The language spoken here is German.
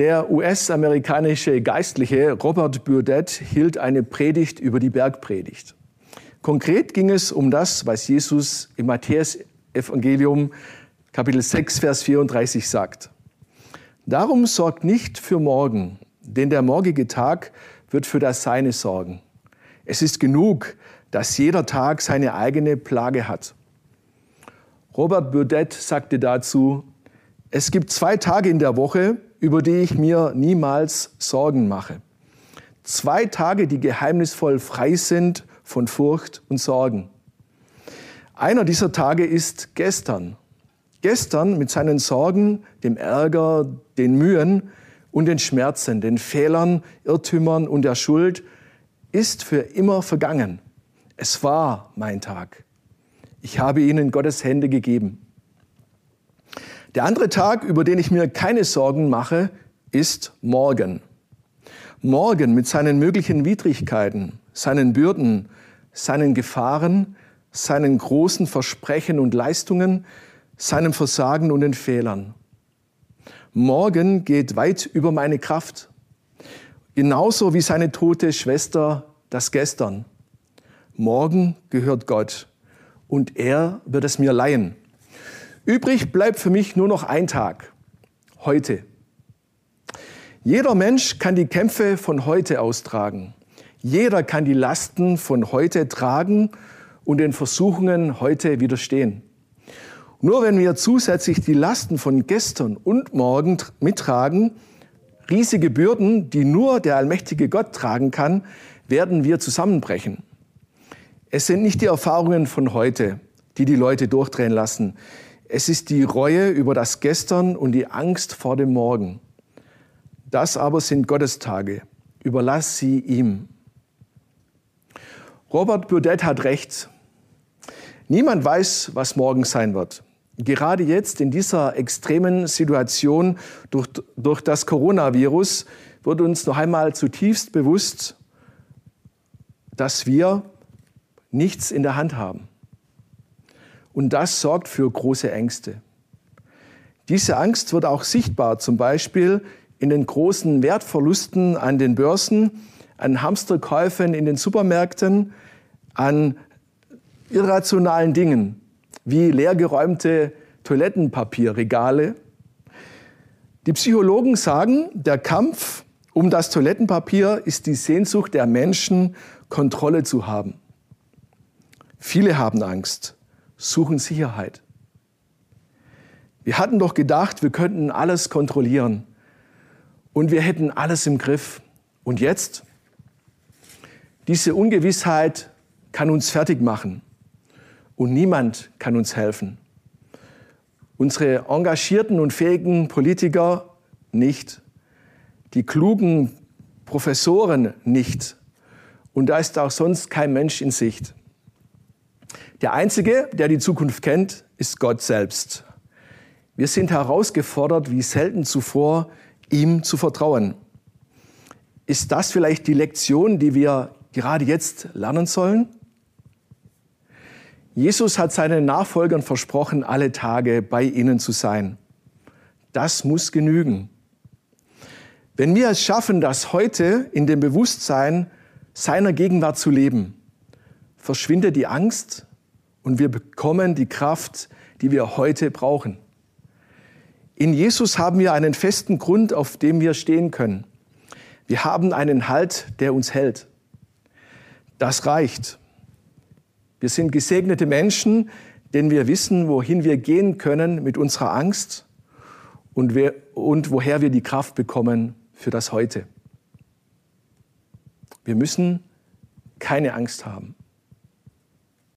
Der US-amerikanische Geistliche Robert Burdett hielt eine Predigt über die Bergpredigt. Konkret ging es um das, was Jesus im Matthäus-Evangelium Kapitel 6, Vers 34 sagt. Darum sorgt nicht für morgen, denn der morgige Tag wird für das Seine sorgen. Es ist genug, dass jeder Tag seine eigene Plage hat. Robert Burdett sagte dazu, es gibt zwei Tage in der Woche, über die ich mir niemals Sorgen mache. Zwei Tage, die geheimnisvoll frei sind von Furcht und Sorgen. Einer dieser Tage ist gestern. Gestern mit seinen Sorgen, dem Ärger, den Mühen und den Schmerzen, den Fehlern, Irrtümern und der Schuld ist für immer vergangen. Es war mein Tag. Ich habe ihn in Gottes Hände gegeben. Der andere Tag, über den ich mir keine Sorgen mache, ist morgen. Morgen mit seinen möglichen Widrigkeiten, seinen Bürden, seinen Gefahren, seinen großen Versprechen und Leistungen, seinem Versagen und den Fehlern. Morgen geht weit über meine Kraft. Genauso wie seine tote Schwester das Gestern. Morgen gehört Gott und er wird es mir leihen. Übrig bleibt für mich nur noch ein Tag, heute. Jeder Mensch kann die Kämpfe von heute austragen. Jeder kann die Lasten von heute tragen und den Versuchungen heute widerstehen. Nur wenn wir zusätzlich die Lasten von gestern und morgen mittragen, riesige Bürden, die nur der allmächtige Gott tragen kann, werden wir zusammenbrechen. Es sind nicht die Erfahrungen von heute, die die Leute durchdrehen lassen. Es ist die Reue über das Gestern und die Angst vor dem Morgen. Das aber sind Gottes Tage. Überlass sie ihm. Robert Burdett hat recht. Niemand weiß, was morgen sein wird. Gerade jetzt in dieser extremen Situation durch, durch das Coronavirus wird uns noch einmal zutiefst bewusst, dass wir nichts in der Hand haben. Und das sorgt für große Ängste. Diese Angst wird auch sichtbar, zum Beispiel in den großen Wertverlusten an den Börsen, an Hamsterkäufen in den Supermärkten, an irrationalen Dingen wie leergeräumte Toilettenpapierregale. Die Psychologen sagen, der Kampf um das Toilettenpapier ist die Sehnsucht der Menschen, Kontrolle zu haben. Viele haben Angst suchen Sicherheit. Wir hatten doch gedacht, wir könnten alles kontrollieren und wir hätten alles im Griff. Und jetzt? Diese Ungewissheit kann uns fertig machen und niemand kann uns helfen. Unsere engagierten und fähigen Politiker nicht, die klugen Professoren nicht und da ist auch sonst kein Mensch in Sicht. Der Einzige, der die Zukunft kennt, ist Gott selbst. Wir sind herausgefordert, wie selten zuvor, ihm zu vertrauen. Ist das vielleicht die Lektion, die wir gerade jetzt lernen sollen? Jesus hat seinen Nachfolgern versprochen, alle Tage bei ihnen zu sein. Das muss genügen. Wenn wir es schaffen, das heute in dem Bewusstsein seiner Gegenwart zu leben, verschwindet die Angst und wir bekommen die Kraft, die wir heute brauchen. In Jesus haben wir einen festen Grund, auf dem wir stehen können. Wir haben einen Halt, der uns hält. Das reicht. Wir sind gesegnete Menschen, denn wir wissen, wohin wir gehen können mit unserer Angst und, wer, und woher wir die Kraft bekommen für das Heute. Wir müssen keine Angst haben.